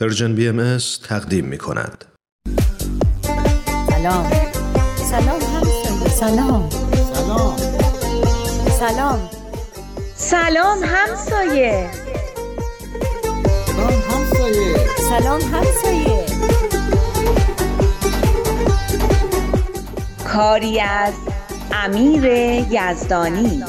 پرژن بی ام تقدیم می کند. سلام. سلام همسایه سلام. سلام. سلام. سلام همسایه سلام همسایه سلام همسایه کاری از امیر یزدانی.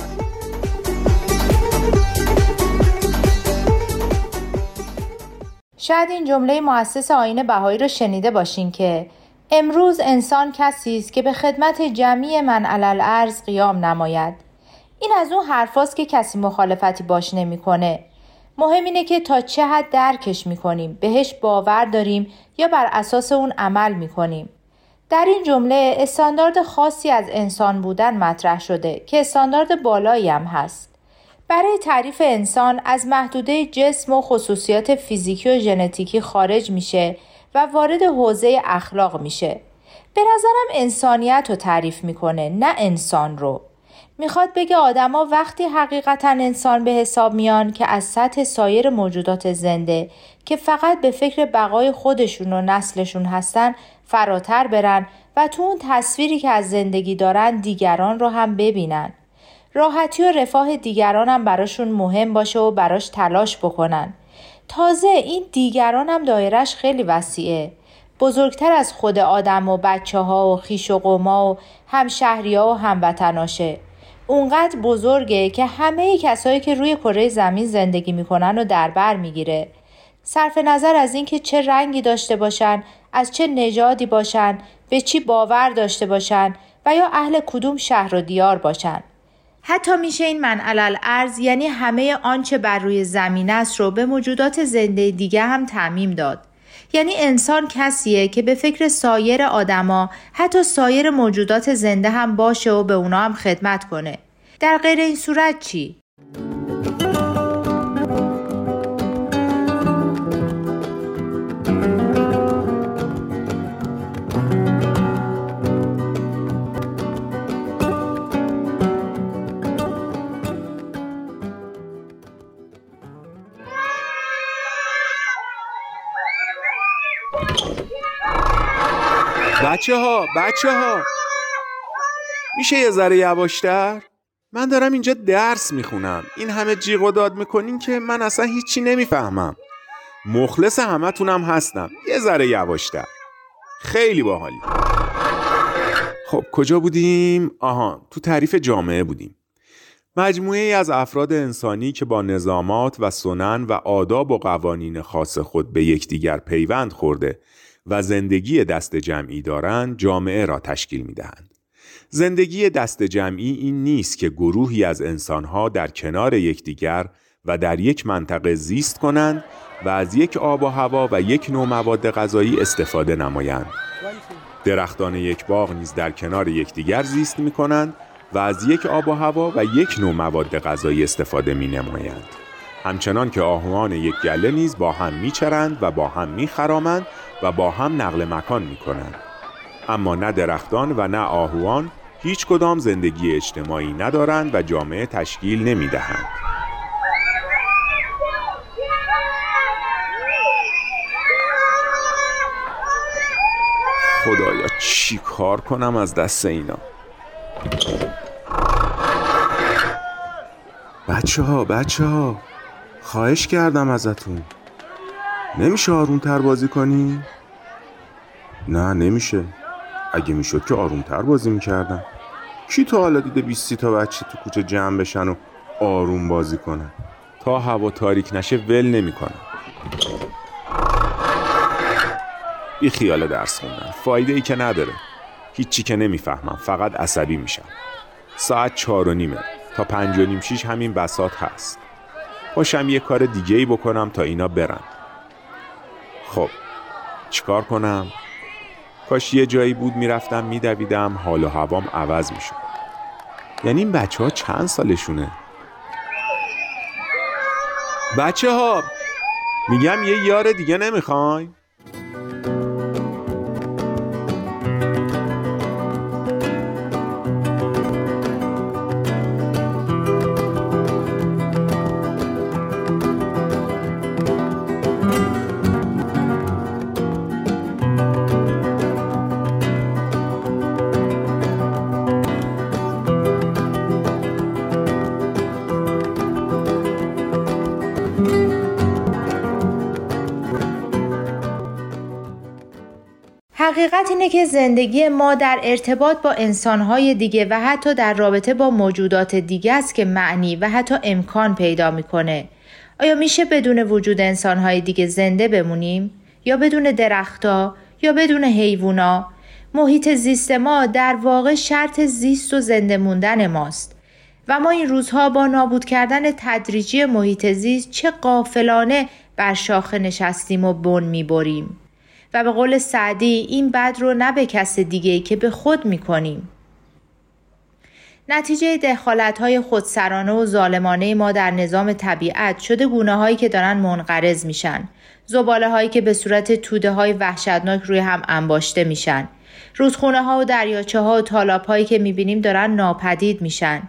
شاید این جمله مؤسس آین بهایی را شنیده باشین که امروز انسان کسی است که به خدمت جمعی من علل ارز قیام نماید. این از اون حرفاست که کسی مخالفتی باش نمی‌کنه. مهم اینه که تا چه حد درکش می‌کنیم بهش باور داریم یا بر اساس اون عمل می‌کنیم. در این جمله استاندارد خاصی از انسان بودن مطرح شده که استاندارد بالایی هم هست. برای تعریف انسان از محدوده جسم و خصوصیات فیزیکی و ژنتیکی خارج میشه و وارد حوزه اخلاق میشه. به نظرم انسانیت رو تعریف می‌کنه نه انسان رو. می‌خواد بگه آدما وقتی حقیقتا انسان به حساب میان که از سطح سایر موجودات زنده که فقط به فکر بقای خودشون و نسلشون هستن فراتر برن و تو اون تصویری که از زندگی دارن دیگران رو هم ببینن. راحتی و رفاه دیگران هم براشون مهم باشه و براش تلاش بکنن. تازه این دیگران هم دایرش خیلی وسیعه. بزرگتر از خود آدم و بچه ها و خیش و قوما و همشهری ها و هموطناشه. اونقدر بزرگه که همه کسایی که روی کره زمین زندگی می‌کنن و در بر می‌گیره. صرف نظر از اینکه چه رنگی داشته باشن، از چه نژادی باشن، به چی باور داشته باشن و یا اهل کدوم شهر و دیار باشن. حتی میشه این من علل ارز یعنی همه آنچه بر روی زمین است رو به موجودات زنده دیگه هم تعمیم داد. یعنی انسان کسیه که به فکر سایر آدما حتی سایر موجودات زنده هم باشه و به اونا هم خدمت کنه. در غیر این صورت چی؟ بچه ها بچه ها میشه یه ذره یواشتر؟ من دارم اینجا درس می‌خونم. این همه جیغ و داد می‌کنین که من اصلا هیچی نمی‌فهمم. مخلص همه تونم هستم. یه ذره یواشتر. خیلی باحالی خب کجا بودیم؟ آها تو تعریف جامعه بودیم. مجموعه ای از افراد انسانی که با نظامات و سنن و آداب و قوانین خاص خود به یکدیگر پیوند خورده و زندگی دست جمعی دارند جامعه را تشکیل می دهند. زندگی دست جمعی این نیست که گروهی از انسانها در کنار یکدیگر و در یک منطقه زیست کنند و از یک آب و هوا و یک نوع مواد غذایی استفاده نمایند. درختان یک باغ نیز در کنار یکدیگر زیست می کنند و از یک آب و هوا و یک نوع مواد غذایی استفاده می نمایند. همچنان که آهوان یک گله نیز با هم میچرند و با هم میخرامند و با هم نقل مکان می کنند. اما نه درختان و نه آهوان هیچ کدام زندگی اجتماعی ندارند و جامعه تشکیل نمی دهند. خدایا چی کار کنم از دست اینا بچه ها بچه ها خواهش کردم ازتون نمیشه آرومتر بازی کنی؟ نه نمیشه. اگه می‌شد که آرومتر بازی می‌کردم. کی تو حالا دیده 20 تا بچه تو کوچه جمع بشن و آروم بازی کنن؟ تا هوا تاریک نشه ول نمی‌کنن بی خیال درس خوندن. فایده ای که نداره. هیچی که نمی‌فهمم. فقط عصبی میشم. ساعت چهار و نیمه. تا پنج و نیم شیش همین بسات هست. پاشم یه کار دیگه ای بکنم تا اینا برن. خب چیکار کنم؟ کاش یه جایی بود می‌رفتم میدویدم حال و هوام عوض می‌شد یعنی این بچه ها چند سالشونه؟ بچه ها میگم یه یار دیگه نمی‌خواین؟ حقیقت اینه که زندگی ما در ارتباط با انسانهای دیگه و حتی در رابطه با موجودات دیگه است که معنی و حتی امکان پیدا می‌کنه. آیا میشه بدون وجود انسانهای دیگه زنده بمونیم؟ یا بدون درختها؟ یا بدون حیوونا؟ محیط زیست ما در واقع شرط زیست و زنده موندن ماست. و ما این روزها با نابود کردن تدریجی محیط زیست چه قافلانه بر شاخه نشستیم و بن می‌بریم. و به قول سعدی این بد رو نه به کس دیگه که به خود می‌کنیم. نتیجه دخالت های خودسرانه و ظالمانه ما در نظام طبیعت شده گونه هایی که دارن منقرض میشن. زباله هایی که به صورت توده های وحشتناک روی هم انباشته میشن. رودخونه ها و دریاچه ها و تالاب هایی که می‌بینیم دارن ناپدید میشن.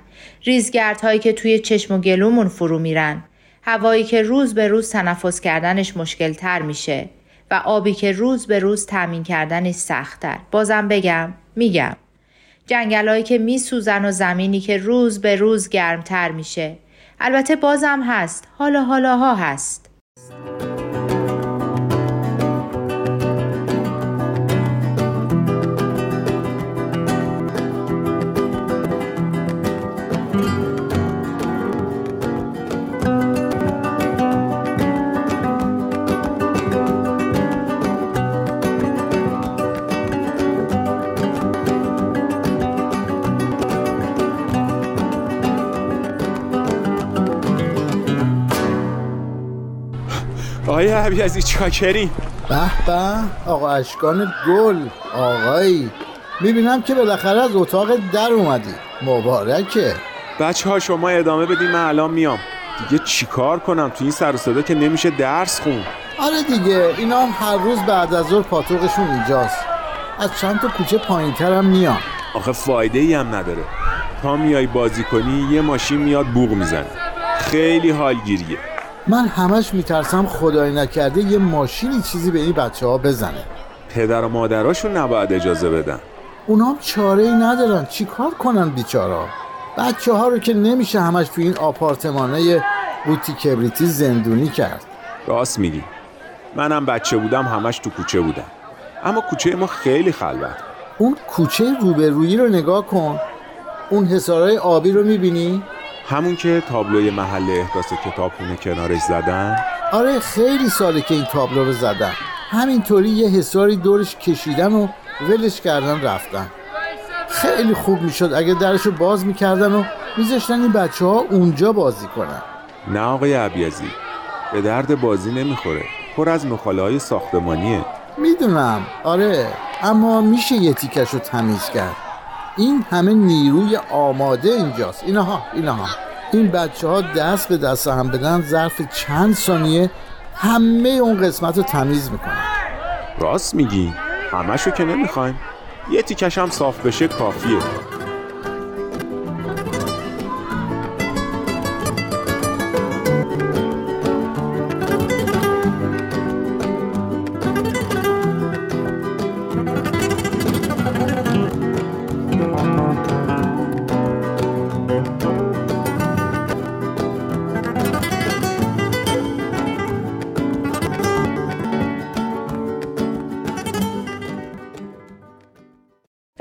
ریزگرد هایی که توی چشم و گلومون فرو میرن. هوایی که روز به روز تنفس کردنش مشکل تر میشه. و آبی که روز به روز تامین کردنش سختتر. بازم بگم میگم. جنگلایی که میسوزن و زمینی که روز به روز گرمتر میشه. البته بازم هست. حالا حالاها هست. آقای عبیزی چاکری. به به آقا اشکان گل آقایی. می‌بینم که بالاخره از اتاق در اومدی. مبارکه. بچه ها شما ادامه بدین من الان میام. دیگه چیکار کنم تو این سر و صدا که نمیشه درس خون. آره دیگه اینا هم هر روز بعد از ظهر پاتوقشون اینجاست. از چند تا کوچه پایین هم میان آخه فایده ای هم نداره. تا میای بازی کنی یه ماشین میاد بوغ می‌زنه. خیلی حالگیریه. من همش میترسم خدای نکرده یه ماشینی چیزی به این بچه ها بزنه. پدر و مادراشون نباید اجازه بدن. اونا چاره ای ندارن. چیکار کنن بیچارا؟ بچه ها رو که نمیشه همش تو این آپارتمانه بوتی کبریتی زندونی کرد. راست میگی. منم بچه بودم همش تو کوچه بودم. اما کوچه ما خیلی خلوت. اون کوچه روبرویی رو نگاه کن. اون حسارای آبی رو می‌بینی؟ همون که تابلوی محل احداث کتابخونه کنارش زدن؟ آره خیلی ساله که این تابلو رو زدن همینطوری یه حساری دورش کشیدن و ولش کردن رفتن. خیلی خوب می‌شد اگه درش رو باز می‌کردن و میذاشتن این بچه ها اونجا بازی کنن. نه آقای عبیزی به درد بازی نمی‌خوره. پر از مخاله های ساختمانیه. می‌دونم. آره اما میشه یه تیکش رو تمیز کرد. این همه نیروی آماده اینجاست. اینها اینها. این بچه ها دست به دست هم بدن ظرف چند ثانیه همه اون قسمت رو تمیز می‌کنن. راست میگی. همشو که نمی‌خوایم. یه تیکش هم صاف بشه کافیه.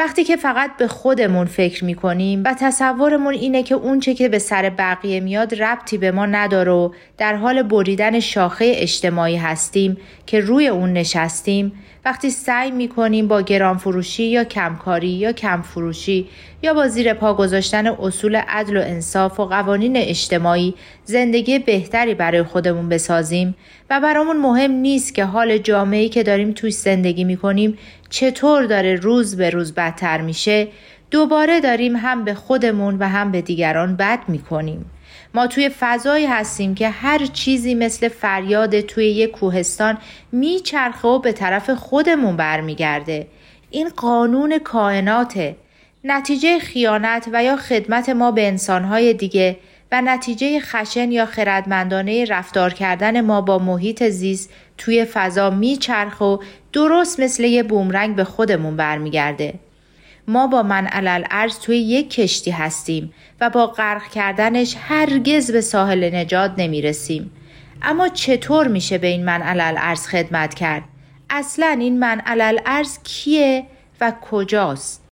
وقتی که فقط به خودمون فکر می‌کنیم و تصورمون اینه که اونچه که به سر بقیه میاد ربطی به ما نداره و در حال بریدن شاخه اجتماعی هستیم که روی اون نشستیم وقتی سعی می‌کنیم با گران فروشی یا کمکاری یا کم فروشی یا با زیر پا گذاشتن اصول عدل و انصاف و قوانین اجتماعی زندگی بهتری برای خودمون بسازیم و برامون مهم نیست که حال جامعه‌ای که داریم توش زندگی می‌کنیم چطور داره روز به روز بدتر میشه دوباره داریم هم به خودمون و هم به دیگران بد می‌کنیم. ما توی فضایی هستیم که هر چیزی مثل فریاد توی یک کوهستان میچرخه و به طرف خودمون برمیگرده. این قانون کائناته. نتیجه خیانت و یا خدمت ما به انسانهای دیگه و نتیجه خشن یا خردمندانه رفتار کردن ما با محیط زیست توی فضا میچرخ و درست مثل یه بومرنگ به خودمون برمیگرده. ما با من علل ارز توی یک کشتی هستیم و با غرق کردنش هرگز به ساحل نجات نمی‌رسیم. اما چطور میشه به این من علل ارز خدمت کرد؟ اصلا این من علل ارز کیه و کجاست